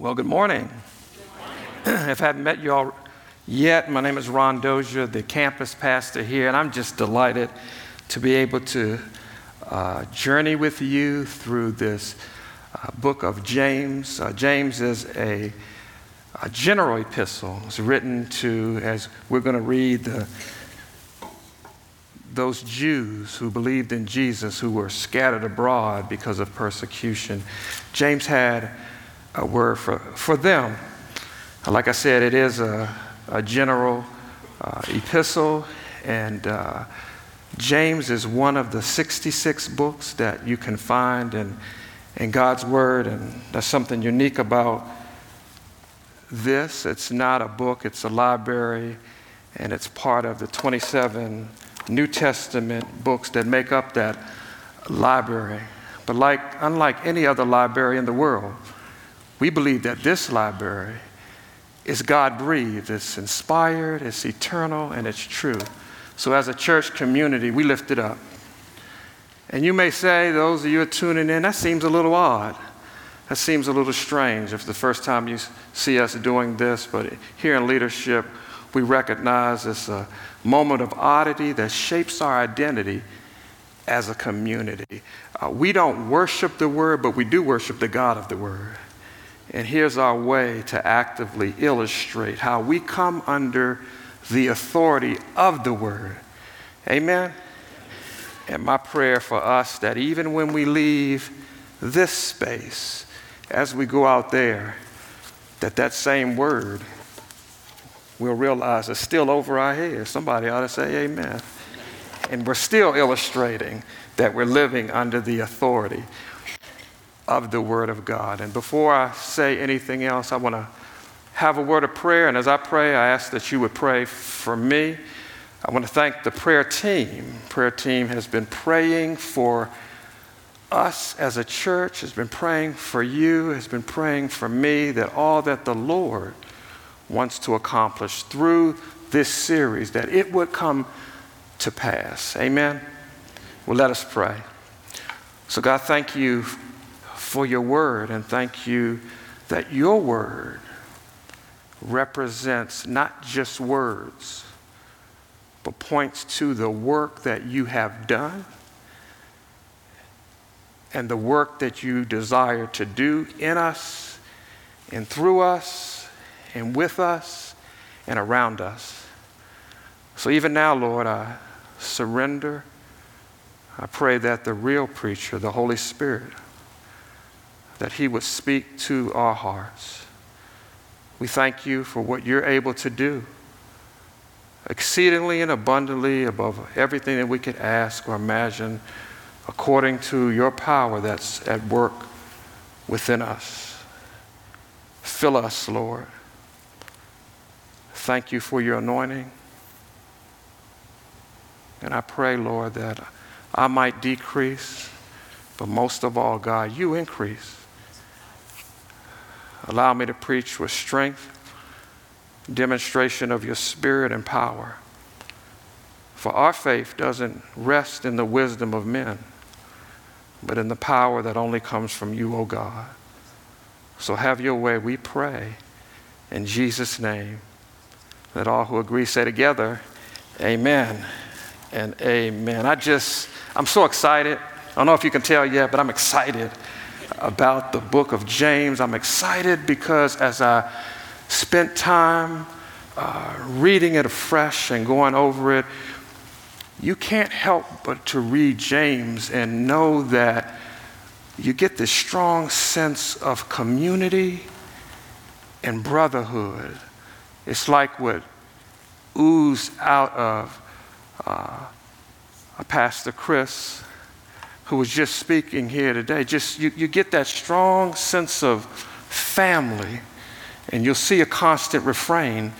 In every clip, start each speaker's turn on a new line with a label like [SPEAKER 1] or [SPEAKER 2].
[SPEAKER 1] Well, good morning. if I haven't met you all yet, my name is Ron Dozier, the campus pastor here, and I'm just delighted to be able to uh, journey with you through this uh, book of James. Uh, James is a, a, general epistle. It's written to, as we're going to read, those Jews who believed in Jesus who were scattered abroad because of persecution. James had a word for, for them. Like I said, it is a, a general uh, epistle, and uh, James is one of the 66 books that you can find in, in God's Word, and that's something unique about this. It's not a book, it's a library, and it's part of the 27 New Testament books that make up that library. But like, unlike any other library in the world, we believe that this library is God breathed, it's inspired, it's eternal, and it's true. So, as a church community, we lift it up. And you may say, those of you are tuning in, that seems a little odd. That seems a little strange if the first time you see us doing this, but here in leadership, we recognize it's a moment of oddity that shapes our identity as a community. Uh, we don't worship the Word, but we do worship the God of the Word. And here's our way to actively illustrate how we come under the authority of the Word. Amen? And my prayer for us that even when we leave this space, as we go out there, that that same Word we'll realize is still over our heads. Somebody ought to say amen. And we're still illustrating that we're living under the authority of the Word of God. And before I say anything else, I want to have a word of prayer. And as I pray, I ask that you would pray for me. I want to thank the prayer team. Prayer team has been praying for us as a church, has been praying for you, has been praying for me that all that the Lord wants to accomplish through this series, that it would come to pass. Amen. Well, let us pray. So, God, thank you for your word, and thank you that your word represents not just words, but points to the work that you have done and the work that you desire to do in us and through us and with us and around us. So even now, Lord, I surrender. I pray that the real preacher, the Holy Spirit, that He would speak to our hearts. We thank you for what you're able to do, exceedingly and abundantly above everything that we could ask or imagine, according to your power that's at work within us. Fill us, Lord. Thank you for your anointing. And I pray, Lord, that I might decrease, but most of all, God, you increase. Allow me to preach with strength, demonstration of your spirit and power. For our faith doesn't rest in the wisdom of men, but in the power that only comes from you, O God. So have your way, we pray. In Jesus' name, let all who agree say together, Amen and amen. I just, I'm so excited. I don't know if you can tell yet, but I'm excited about the book of James. I'm excited because as I spent time uh, reading it afresh and going over it, you can't help but to read James and know that you get this strong sense of community and brotherhood. It's like what oozed out of uh, Pastor Chris who was just speaking here today, just you, you get that strong sense of family, and you'll see a constant refrain.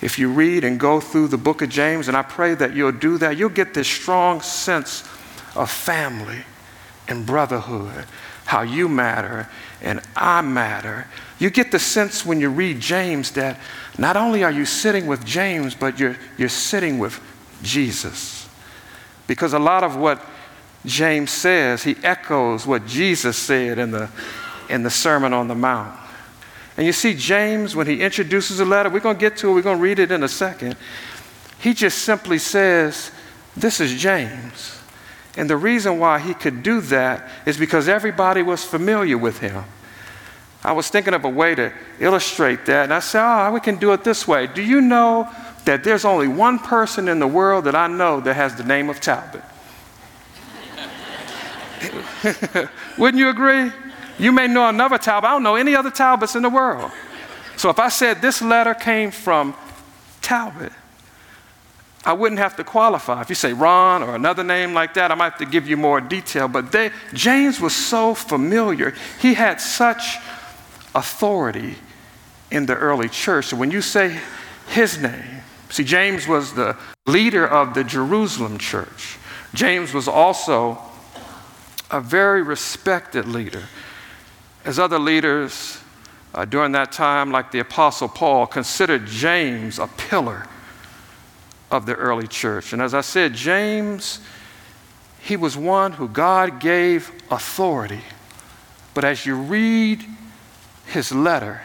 [SPEAKER 1] If you read and go through the book of James, and I pray that you'll do that, you'll get this strong sense of family and brotherhood, how you matter and I matter. You get the sense when you read James that not only are you sitting with James, but you're, you're sitting with Jesus. Because a lot of what James says, he echoes what Jesus said in the, in the Sermon on the Mount. And you see, James, when he introduces the letter, we're going to get to it, we're going to read it in a second. He just simply says, This is James. And the reason why he could do that is because everybody was familiar with him. I was thinking of a way to illustrate that, and I said, Oh, we can do it this way. Do you know that there's only one person in the world that I know that has the name of Talbot? Wouldn't you agree? You may know another Talbot. I don't know any other Talbots in the world. So if I said this letter came from Talbot, I wouldn't have to qualify. If you say Ron or another name like that, I might have to give you more detail. But they, James was so familiar. He had such authority in the early church. So when you say his name, see, James was the leader of the Jerusalem church. James was also a very respected leader. As other leaders uh, during that time, like the Apostle Paul, considered James a pillar of the early church. And as I said, James, he was one who God gave authority. But as you read his letter,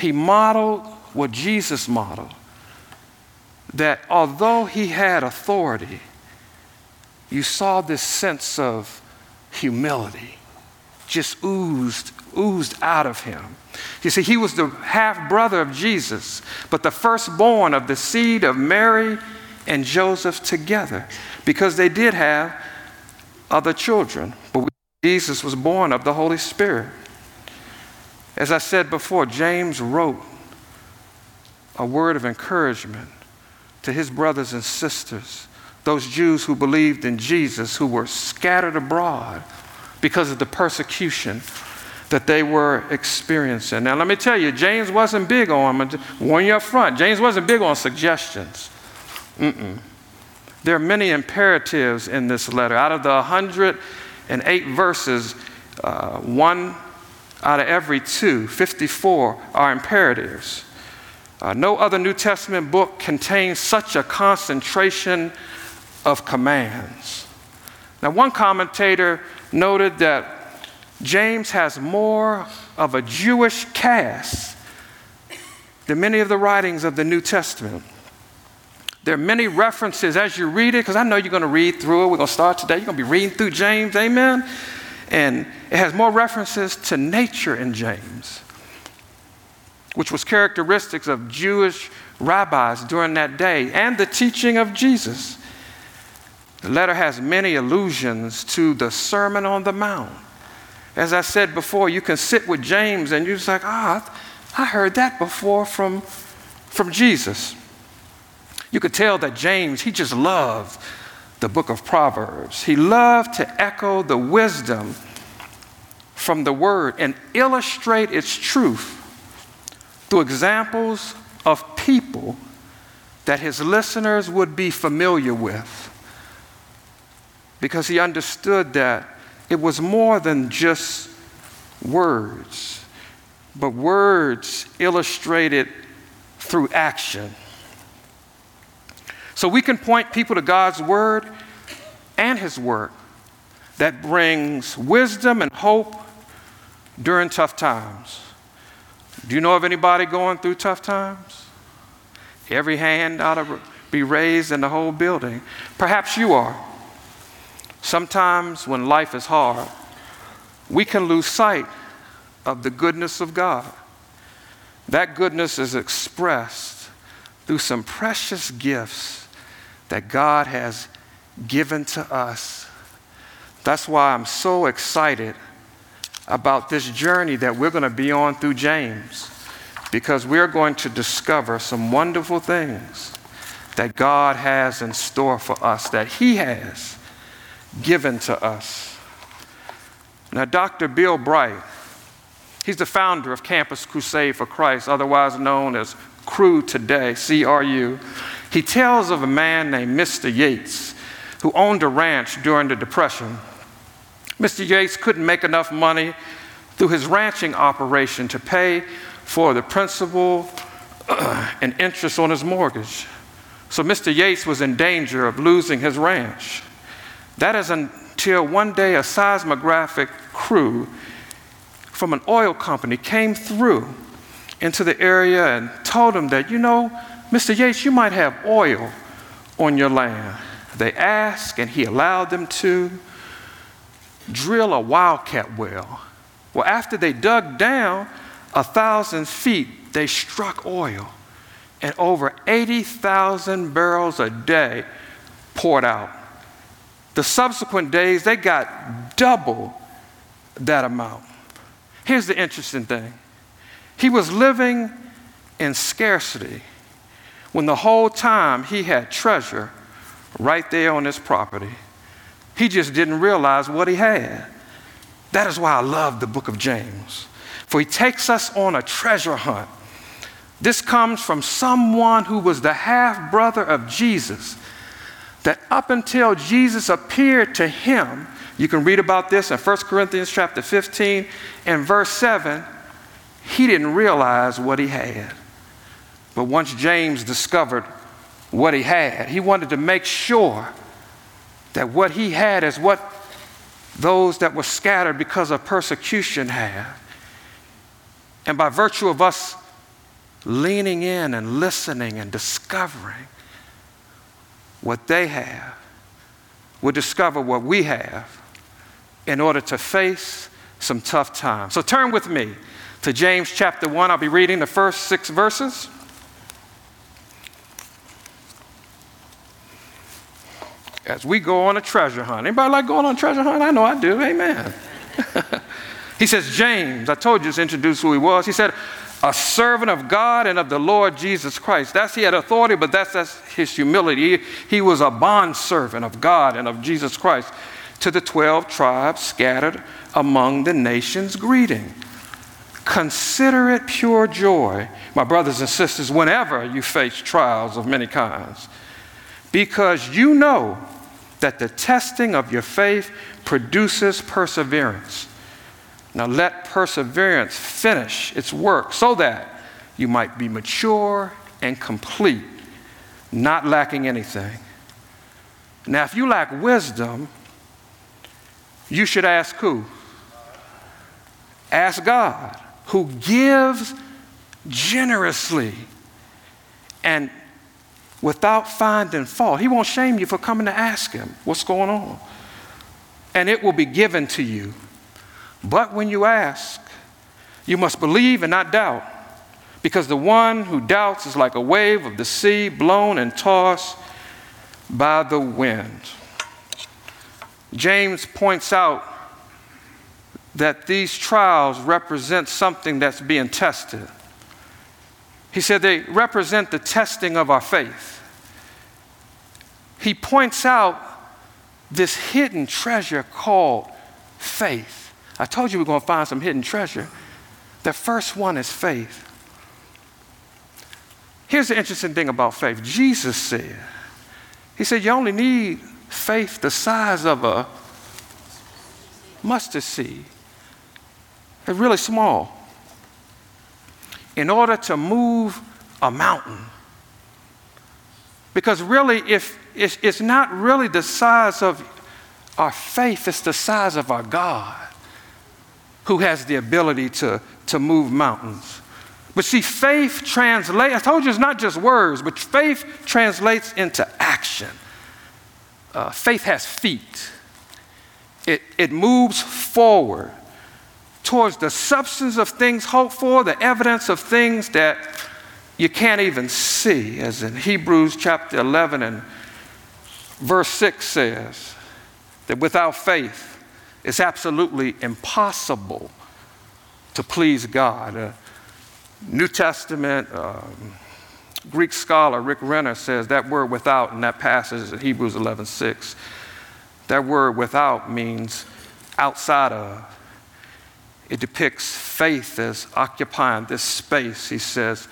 [SPEAKER 1] he modeled what Jesus modeled that although he had authority, you saw this sense of humility just oozed, oozed out of him. You see, he was the half brother of Jesus, but the firstborn of the seed of Mary and Joseph together, because they did have other children. But Jesus was born of the Holy Spirit. As I said before, James wrote a word of encouragement to his brothers and sisters, those Jews who believed in Jesus, who were scattered abroad because of the persecution that they were experiencing. Now, let me tell you, James wasn't big on, warn you up front, James wasn't big on suggestions. Mm-mm. There are many imperatives in this letter. Out of the 108 verses, uh, one out of every two, 54, are imperatives. Uh, no other New Testament book contains such a concentration of commands. Now, one commentator noted that James has more of a Jewish cast than many of the writings of the New Testament. There are many references as you read it, because I know you're going to read through it. We're going to start today. You're going to be reading through James, amen? And it has more references to nature in James, which was characteristics of Jewish rabbis during that day and the teaching of Jesus. The letter has many allusions to the Sermon on the Mount as I said before, you can sit with James and you're just like, ah, I heard that before from, from Jesus. You could tell that James, he just loved the book of Proverbs. He loved to echo the wisdom from the word and illustrate its truth through examples of people that his listeners would be familiar with. Because he understood that it was more than just words, but words illustrated through action. So we can point people to God's word and his work that brings wisdom and hope during tough times. Do you know of anybody going through tough times? Every hand ought to be raised in the whole building. Perhaps you are. Sometimes when life is hard, we can lose sight of the goodness of God. That goodness is expressed through some precious gifts that God has given to us. That's why I'm so excited about this journey that we're going to be on through James, because we're going to discover some wonderful things that God has in store for us, that He has given to us. Now, Dr. Bill Bright, he's the founder of Campus Crusade for Christ, otherwise known as Cru today, C R U. He tells of a man named Mr. Yates who owned a ranch during the Depression. Mr. Yates couldn't make enough money through his ranching operation to pay for the principal and interest on his mortgage. So Mr. Yates was in danger of losing his ranch. That is until one day a seismographic crew from an oil company came through into the area and told him that, you know, Mr. Yates, you might have oil on your land. They asked, and he allowed them to drill a wildcat well. Well, after they dug down a thousand feet, they struck oil, and over 80,000 barrels a day poured out. The subsequent days, they got double that amount. Here's the interesting thing he was living in scarcity when the whole time he had treasure right there on his property. He just didn't realize what he had. That is why I love the book of James. For he takes us on a treasure hunt. This comes from someone who was the half brother of Jesus. That up until Jesus appeared to him, you can read about this in 1 Corinthians chapter 15 and verse 7, he didn't realize what he had. But once James discovered what he had, he wanted to make sure that what he had is what those that were scattered because of persecution have. And by virtue of us leaning in and listening and discovering what they have, we'll discover what we have in order to face some tough times. So turn with me to James chapter 1. I'll be reading the first six verses. as we go on a treasure hunt. Anybody like going on a treasure hunt? I know I do. Amen. he says, James, I told you to introduce who he was. He said, a servant of God and of the Lord Jesus Christ. That's he had authority, but that's, that's his humility. He, he was a bond servant of God and of Jesus Christ to the 12 tribes scattered among the nations greeting. Consider it pure joy, my brothers and sisters, whenever you face trials of many kinds, because you know that the testing of your faith produces perseverance. Now let perseverance finish its work so that you might be mature and complete, not lacking anything. Now, if you lack wisdom, you should ask who? Ask God, who gives generously and without finding fault. He won't shame you for coming to ask Him what's going on. And it will be given to you. But when you ask, you must believe and not doubt, because the one who doubts is like a wave of the sea blown and tossed by the wind. James points out that these trials represent something that's being tested. He said they represent the testing of our faith. He points out this hidden treasure called faith. I told you we are going to find some hidden treasure. The first one is faith. Here's the interesting thing about faith Jesus said, He said, You only need faith the size of a mustard seed. It's really small in order to move a mountain. Because really, if it's not really the size of our faith, it's the size of our God who has the ability to, to move mountains. But see, faith translates, I told you it's not just words, but faith translates into action. Uh, faith has feet, it, it moves forward towards the substance of things hoped for, the evidence of things that you can't even see, as in Hebrews chapter 11 and verse 6 says, that without faith, it's absolutely impossible to please God. Uh, New Testament um, Greek scholar Rick Renner says that word without in that passage in Hebrews 11 6, that word without means outside of it depicts faith as occupying this space. He says,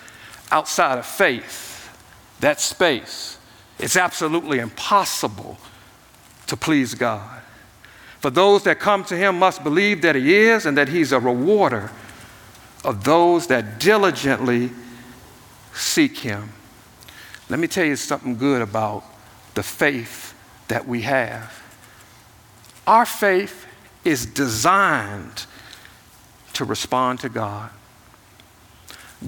[SPEAKER 1] outside of faith, that space, it's absolutely impossible to please God. For those that come to him must believe that he is and that he's a rewarder of those that diligently seek him. Let me tell you something good about the faith that we have. Our faith is designed to respond to God.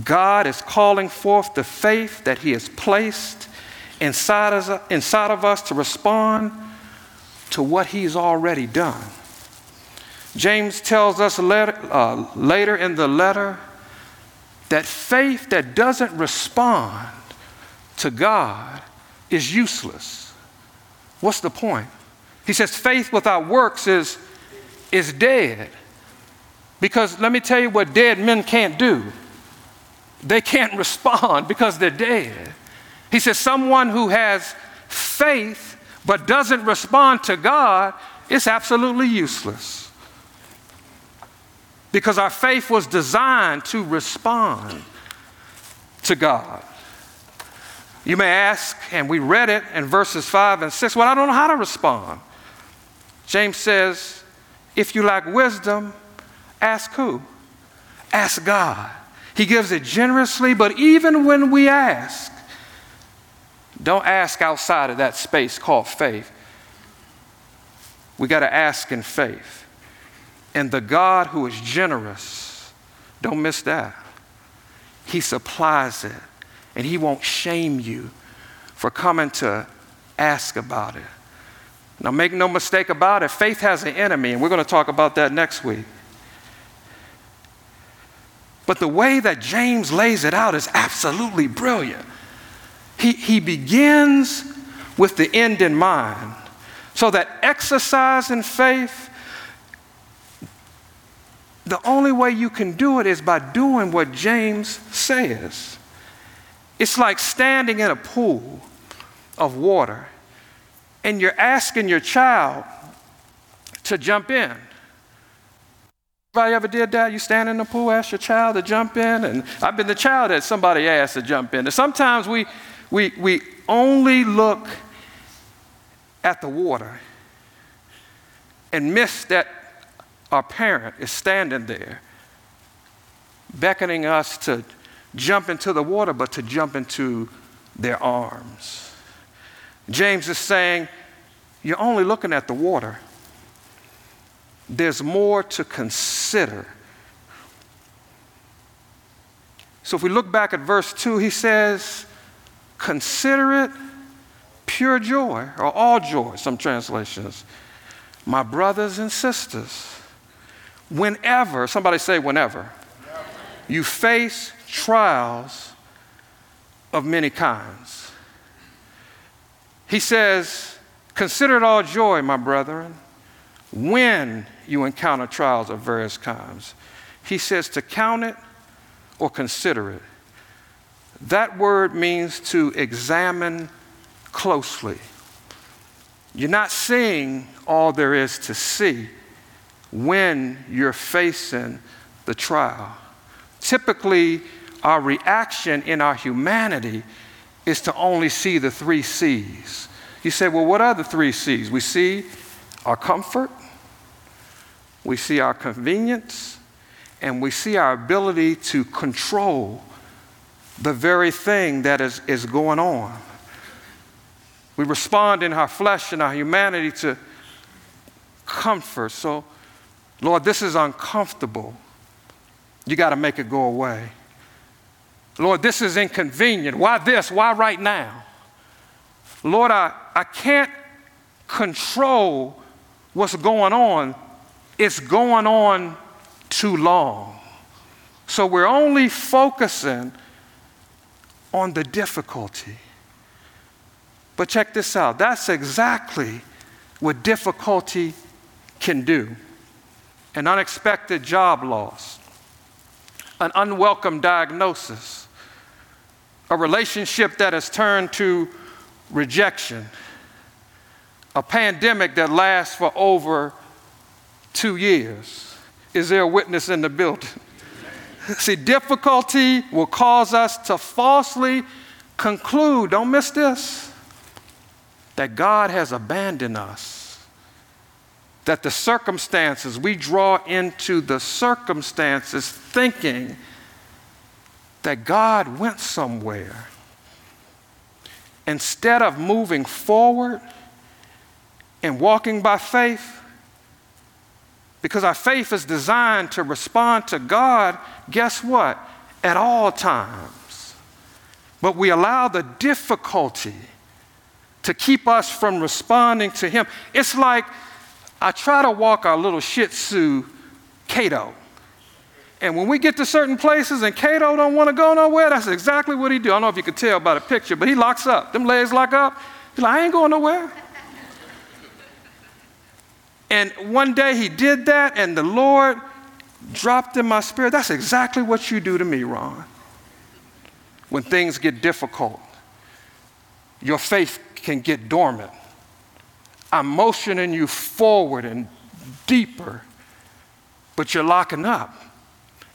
[SPEAKER 1] God is calling forth the faith that He has placed inside of, inside of us to respond to what He's already done. James tells us later, uh, later in the letter that faith that doesn't respond to God is useless. What's the point? He says faith without works is, is dead. Because let me tell you what dead men can't do they can't respond because they're dead. He says, someone who has faith but doesn't respond to God is absolutely useless. Because our faith was designed to respond to God. You may ask, and we read it in verses 5 and 6, well, I don't know how to respond. James says, if you lack wisdom, ask who? Ask God. He gives it generously, but even when we ask, don't ask outside of that space called faith. We got to ask in faith. And the God who is generous, don't miss that. He supplies it, and He won't shame you for coming to ask about it. Now, make no mistake about it, faith has an enemy, and we're going to talk about that next week. But the way that James lays it out is absolutely brilliant. He, he begins with the end in mind. So that exercise in faith, the only way you can do it is by doing what James says. It's like standing in a pool of water and you're asking your child to jump in. Anybody ever did that? You stand in the pool, ask your child to jump in, and I've been the child that somebody asked to jump in. And sometimes we, we, we only look at the water and miss that our parent is standing there beckoning us to jump into the water, but to jump into their arms. James is saying, You're only looking at the water there's more to consider. So if we look back at verse 2, he says, Consider it pure joy, or all joy, some translations. My brothers and sisters, whenever, somebody say whenever, you face trials of many kinds. He says, Consider it all joy, my brethren, when you encounter trials of various kinds. He says to count it or consider it. That word means to examine closely. You're not seeing all there is to see when you're facing the trial. Typically, our reaction in our humanity is to only see the three C's. You say, well, what are the three C's? We see our comfort, we see our convenience, and we see our ability to control the very thing that is, is going on. We respond in our flesh and our humanity to comfort. So, Lord, this is uncomfortable. You got to make it go away. Lord, this is inconvenient. Why this? Why right now? Lord, I, I can't control what's going on it's going on too long. So we're only focusing on the difficulty. But check this out that's exactly what difficulty can do an unexpected job loss, an unwelcome diagnosis, a relationship that has turned to rejection, a pandemic that lasts for over two years. Is there a witness in the building? See, difficulty will cause us to falsely conclude, don't miss this, that God has abandoned us. That the circumstances, we draw into the circumstances thinking that God went somewhere. Instead of moving forward and walking by faith, Because our faith is designed to respond to God, guess what? At all times. But we allow the difficulty to keep us from responding to Him. It's like I try to walk our little Shih Tzu, Cato. And when we get to certain places and Cato don't want to go nowhere, that's exactly what he do. I don't know if you could tell by the picture, but he locks up. Them legs lock up. He's like, I ain't going nowhere. And one day he did that, and the Lord dropped in my spirit. That's exactly what you do to me, Ron. When things get difficult, your faith can get dormant. I'm motioning you forward and deeper, but you're locking up.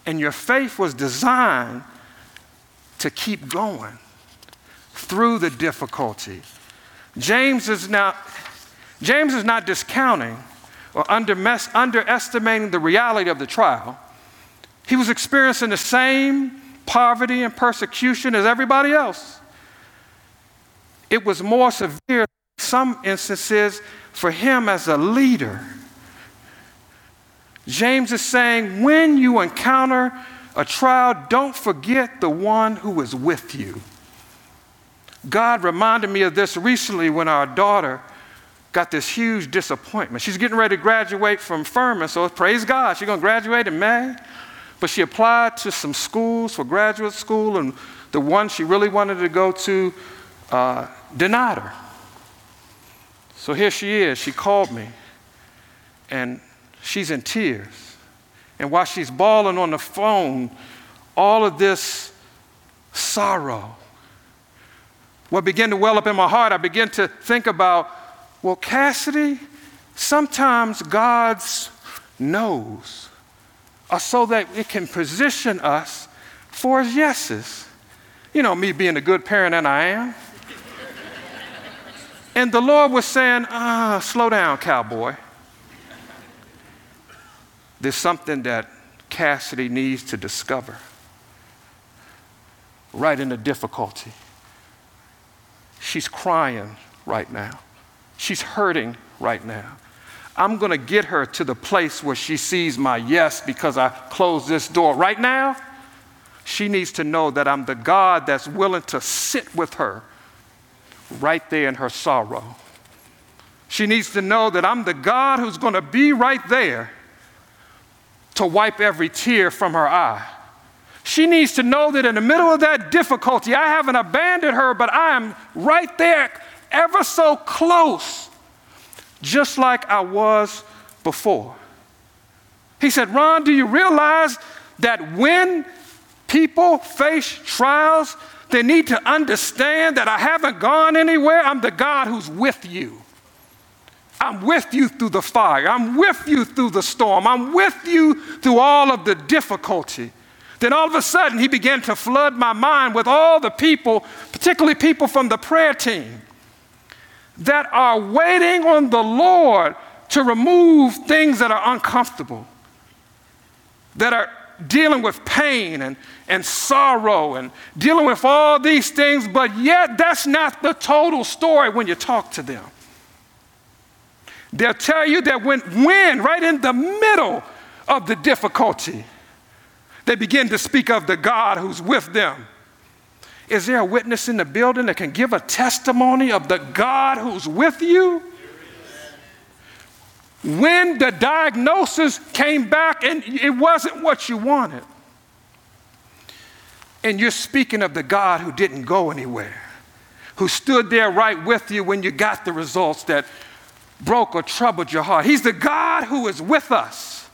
[SPEAKER 1] And your faith was designed to keep going through the difficulty. James is now James is not discounting or underestimating the reality of the trial. He was experiencing the same poverty and persecution as everybody else. It was more severe in some instances for him as a leader. James is saying, when you encounter a trial, don't forget the one who is with you. God reminded me of this recently when our daughter got this huge disappointment. She's getting ready to graduate from Furman, so praise God, she's going to graduate in May. But she applied to some schools for graduate school, and the one she really wanted to go to uh, denied her. So here she is. She called me, and she's in tears. And while she's bawling on the phone, all of this sorrow, what began to well up in my heart, I began to think about well, Cassidy, sometimes God's knows are so that it can position us for his yeses. You know, me being a good parent and I am. and the Lord was saying, ah, slow down, cowboy. There's something that Cassidy needs to discover right in the difficulty. She's crying right now. She's hurting right now. I'm going to get her to the place where she sees my yes because I closed this door. Right now, she needs to know that I'm the God that's willing to sit with her right there in her sorrow. She needs to know that I'm the God who's going to be right there to wipe every tear from her eye. She needs to know that in the middle of that difficulty, I haven't abandoned her, but I am right there ever so close, just like I was before. He said, Ron, do you realize that when people face trials, they need to understand that I haven't gone anywhere. I'm the God who's with you. I'm with you through the fire. I'm with you through the storm. I'm with you through all of the difficulty. Then all of a sudden, he began to flood my mind with all the people, particularly people from the prayer team that are waiting on the Lord to remove things that are uncomfortable, that are dealing with pain and, and sorrow and dealing with all these things, but yet that's not the total story when you talk to them. They'll tell you that when, when right in the middle of the difficulty, they begin to speak of the God who's with them is there a witness in the building that can give a testimony of the God who's with you? When the diagnosis came back and it wasn't what you wanted, and you're speaking of the God who didn't go anywhere, who stood there right with you when you got the results that broke or troubled your heart. He's the God who is with us.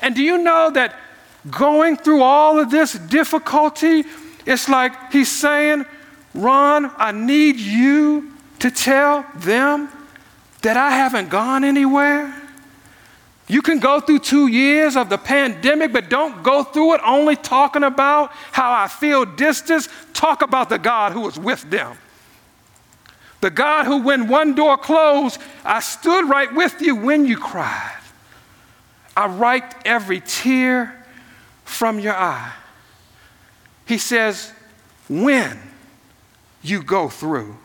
[SPEAKER 1] And do you know that going through all of this difficulty, it's like he's saying, Ron, I need you to tell them that I haven't gone anywhere. You can go through two years of the pandemic, but don't go through it only talking about how I feel distance. Talk about the God who is with them. The God who, when one door closed, I stood right with you when you cried. I wiped every tear from your eye. He says, when you go through,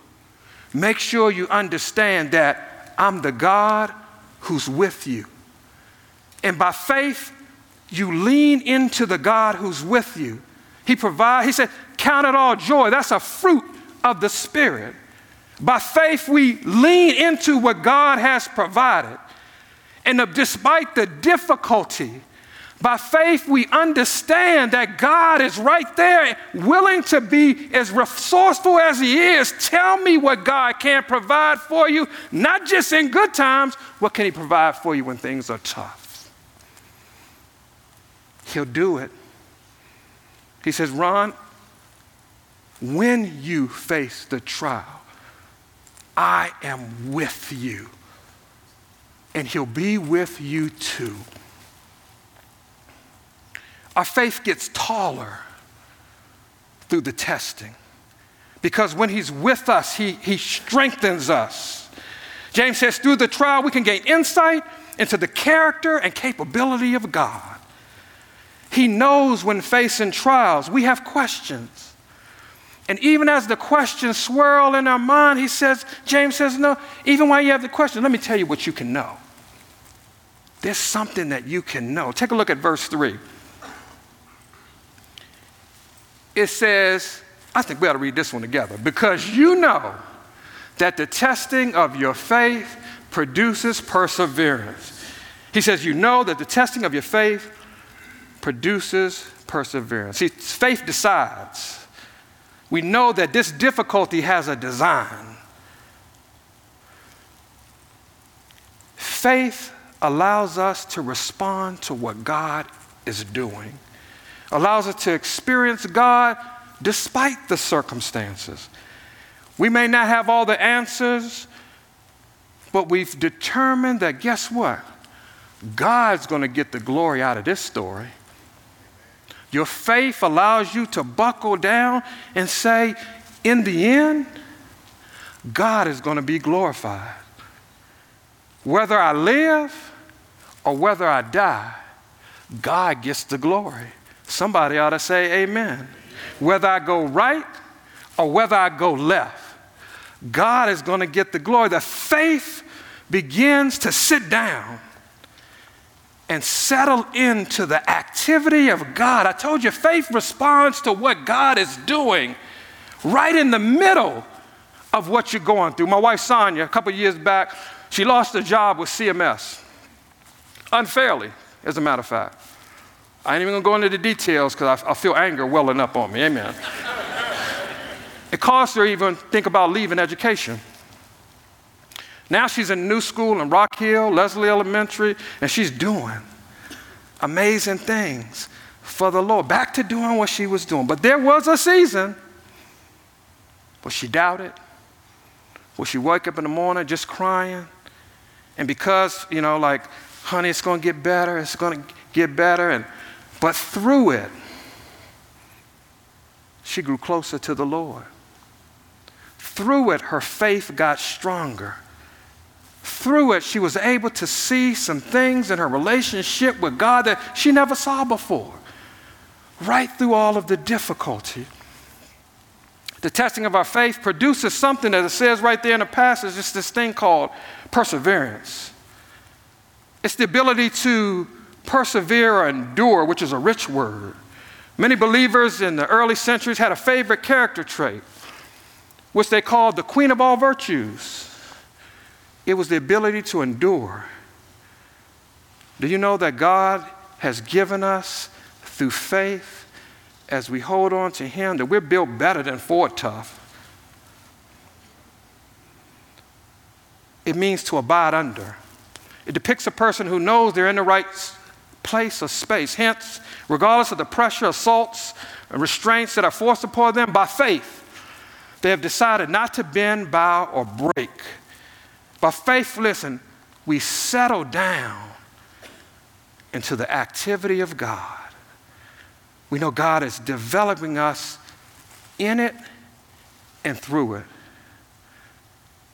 [SPEAKER 1] make sure you understand that I'm the God who's with you. And by faith, you lean into the God who's with you. He provides, he said, count it all joy. That's a fruit of the Spirit. By faith, we lean into what God has provided. And despite the difficulty, by faith, we understand that God is right there, willing to be as resourceful as He is. Tell me what God can provide for you, not just in good times, what can He provide for you when things are tough? He'll do it. He says, Ron, when you face the trial, I am with you. And He'll be with you too our faith gets taller through the testing. Because when He's with us, He, he strengthens us. James says, through the trial, we can gain insight into the character and capability of God. He knows when facing trials, we have questions. And even as the questions swirl in our mind, he says, James says, no, even while you have the question, let me tell you what you can know. There's something that you can know. Take a look at verse 3. It says, I think we ought to read this one together. Because you know that the testing of your faith produces perseverance. He says, You know that the testing of your faith produces perseverance. See, faith decides. We know that this difficulty has a design. Faith allows us to respond to what God is doing allows us to experience God despite the circumstances. We may not have all the answers, but we've determined that guess what? God's going to get the glory out of this story. Your faith allows you to buckle down and say, in the end, God is going to be glorified. Whether I live or whether I die, God gets the glory. Somebody ought to say amen. Whether I go right or whether I go left, God is going to get the glory. The faith begins to sit down and settle into the activity of God. I told you, faith responds to what God is doing right in the middle of what you're going through. My wife, Sonia, a couple years back, she lost a job with CMS unfairly, as a matter of fact. I ain't even gonna go into the details because I, I, feel anger welling up on me. Amen. it caused her even think about leaving education. Now she's in new school in Rock Hill, Leslie Elementary, and she's doing amazing things for the Lord. Back to doing what she was doing. But there was a season where she doubted, where she woke up in the morning just crying. And because, you know, like, honey, it's going to get better, it's going to get better. And but through it, she grew closer to the Lord. Through it, her faith got stronger. Through it, she was able to see some things in her relationship with God that she never saw before. Right through all of the difficulty. The testing of our faith produces something that it says right there in the passage. It's this thing called perseverance. It's the ability to persevere or endure, which is a rich word. Many believers in the early centuries had a favorite character trait, which they called the queen of all virtues. It was the ability to endure. Do you know that God has given us through faith as we hold on to Him that we're built better than Ford Tough? It means to abide under. It depicts a person who knows they're in the right place or space. Hence, regardless of the pressure, assaults, and restraints that are forced upon them by faith, they have decided not to bend, bow, or break. By faith, listen, we settle down into the activity of God. We know God is developing us in it and through it.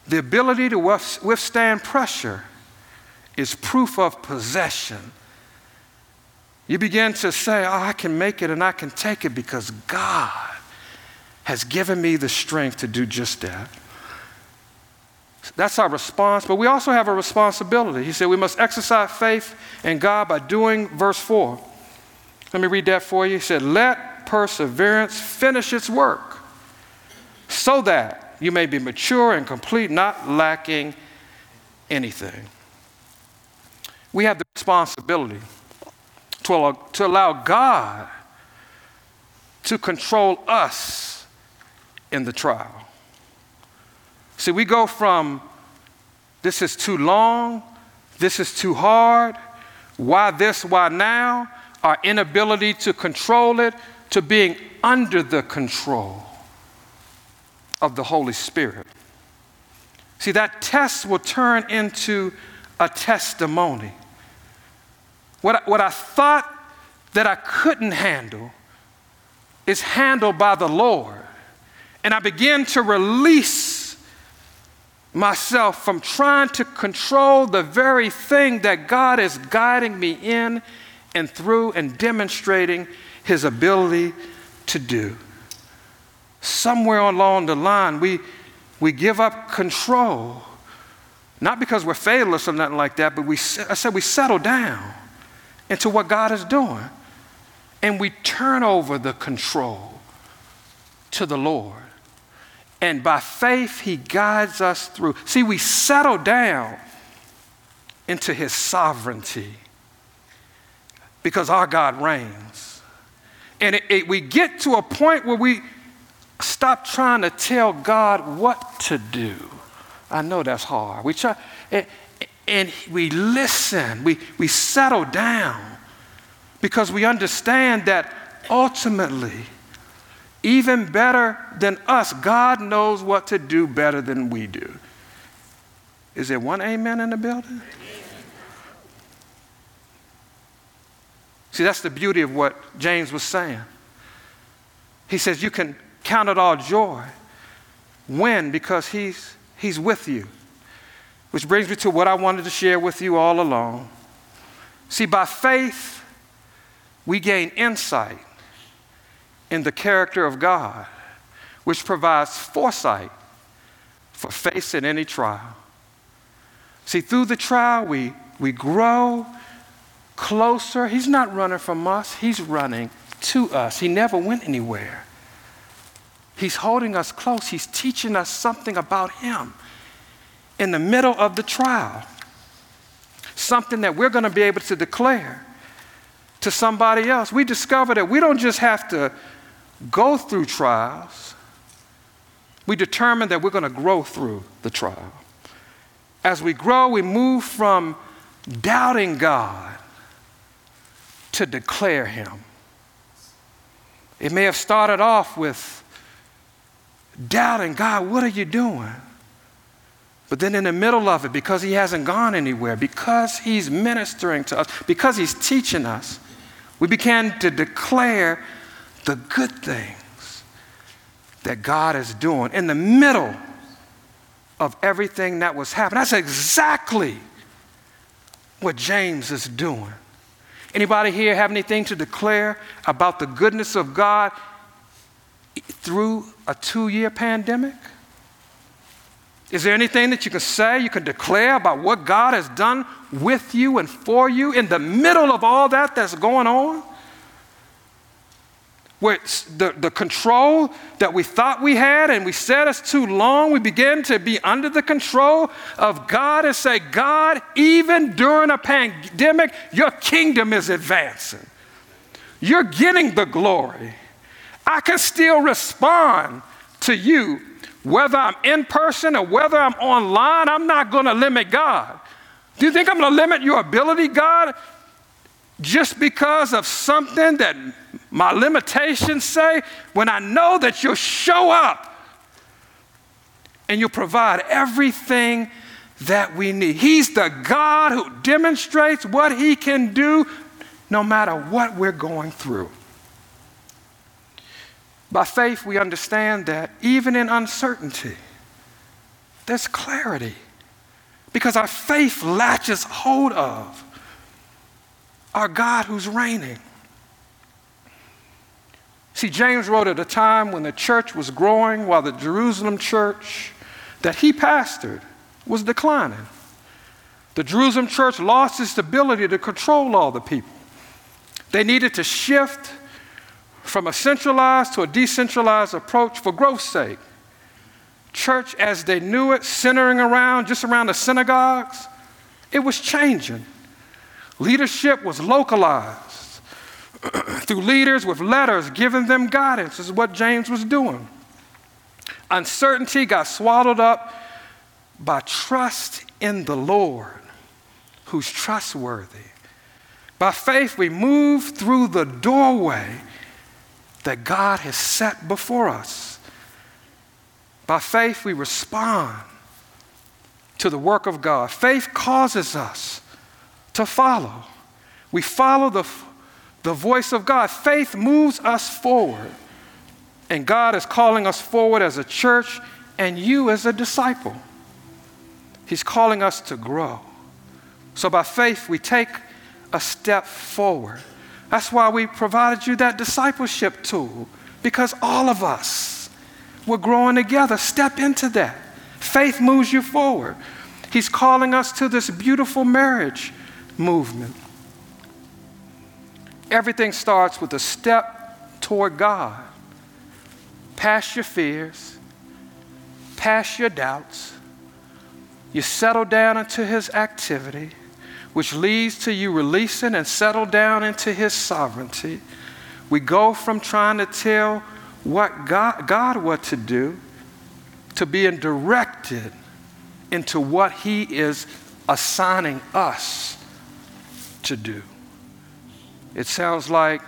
[SPEAKER 1] The ability to withstand pressure is proof of possession you begin to say, Oh, I can make it and I can take it because God has given me the strength to do just that. That's our response, but we also have a responsibility. He said we must exercise faith in God by doing verse 4. Let me read that for you. He said, Let perseverance finish its work so that you may be mature and complete, not lacking anything. We have the responsibility to allow, to allow God to control us in the trial. See, we go from this is too long, this is too hard, why this, why now, our inability to control it, to being under the control of the Holy Spirit. See, that test will turn into a testimony. What, what I thought that I couldn't handle is handled by the Lord. And I begin to release myself from trying to control the very thing that God is guiding me in and through and demonstrating His ability to do. Somewhere along the line, we, we give up control. Not because we're faithless or nothing like that, but we, I said we settle down into what God is doing. And we turn over the control to the Lord. And by faith, He guides us through. See, we settle down into His sovereignty because our God reigns. And it, it, we get to a point where we stop trying to tell God what to do. I know that's hard. We try, and we listen, we, we settle down because we understand that ultimately, even better than us, God knows what to do better than we do. Is there one amen in the building? See, that's the beauty of what James was saying. He says, You can count it all joy. When? Because he's, he's with you. Which brings me to what I wanted to share with you all along. See, by faith, we gain insight in the character of God, which provides foresight for facing any trial. See, through the trial, we, we grow closer. He's not running from us, He's running to us. He never went anywhere. He's holding us close, He's teaching us something about Him in the middle of the trial. Something that we're going to be able to declare to somebody else. We discover that we don't just have to go through trials, we determine that we're going to grow through the trial. As we grow, we move from doubting God to declare Him. It may have started off with doubting God, what are you doing? But then in the middle of it, because He hasn't gone anywhere, because He's ministering to us, because He's teaching us, we began to declare the good things that God is doing in the middle of everything that was happening. That's exactly what James is doing. Anybody here have anything to declare about the goodness of God through a two year pandemic? Is there anything that you can say, you can declare about what God has done with you and for you in the middle of all that that's going on? Where the, the control that we thought we had and we said it's too long, we begin to be under the control of God and say, God, even during a pandemic, your kingdom is advancing. You're getting the glory. I can still respond to you whether I'm in person or whether I'm online, I'm not going to limit God. Do you think I'm going to limit your ability, God, just because of something that my limitations say? When I know that you'll show up and you'll provide everything that we need. He's the God who demonstrates what He can do no matter what we're going through. By faith, we understand that even in uncertainty, there's clarity because our faith latches hold of our God who's reigning. See, James wrote at a time when the church was growing, while the Jerusalem church that he pastored was declining. The Jerusalem church lost its ability to control all the people. They needed to shift from a centralized to a decentralized approach for growth's sake. Church as they knew it, centering around just around the synagogues, it was changing. Leadership was localized through leaders with letters giving them guidance, is what James was doing. Uncertainty got swallowed up by trust in the Lord, who's trustworthy. By faith, we move through the doorway that God has set before us. By faith, we respond to the work of God. Faith causes us to follow. We follow the, the voice of God. Faith moves us forward. And God is calling us forward as a church and you as a disciple. He's calling us to grow. So by faith, we take a step forward. That's why we provided you that discipleship tool, because all of us, we're growing together. Step into that. Faith moves you forward. He's calling us to this beautiful marriage movement. Everything starts with a step toward God. Past your fears, past your doubts. You settle down into His activity which leads to you releasing and settle down into His sovereignty. We go from trying to tell what God, God what to do to being directed into what He is assigning us to do. It sounds like,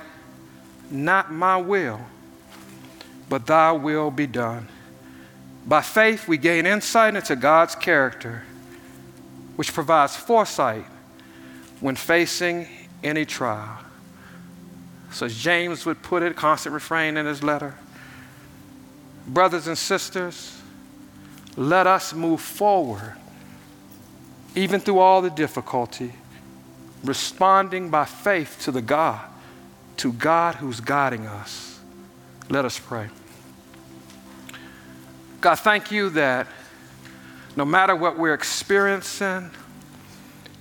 [SPEAKER 1] not my will, but thy will be done. By faith, we gain insight into God's character, which provides foresight when facing any trial. So, as James would put it, constant refrain in his letter Brothers and sisters, let us move forward, even through all the difficulty, responding by faith to the God, to God who's guiding us. Let us pray. God, thank you that no matter what we're experiencing,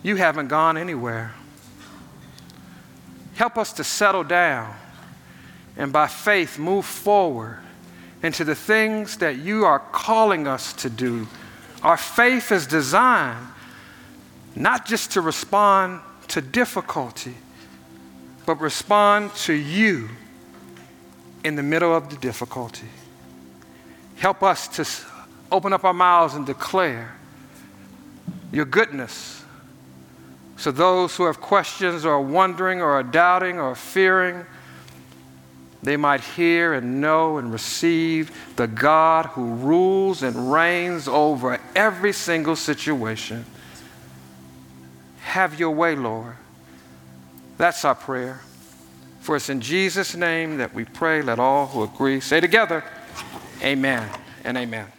[SPEAKER 1] you haven't gone anywhere. Help us to settle down and by faith move forward into the things that you are calling us to do. Our faith is designed not just to respond to difficulty, but respond to you in the middle of the difficulty. Help us to open up our mouths and declare your goodness so, those who have questions or are wondering or are doubting or fearing, they might hear and know and receive the God who rules and reigns over every single situation. Have your way, Lord. That's our prayer. For it's in Jesus' name that we pray. Let all who agree say together, Amen and amen.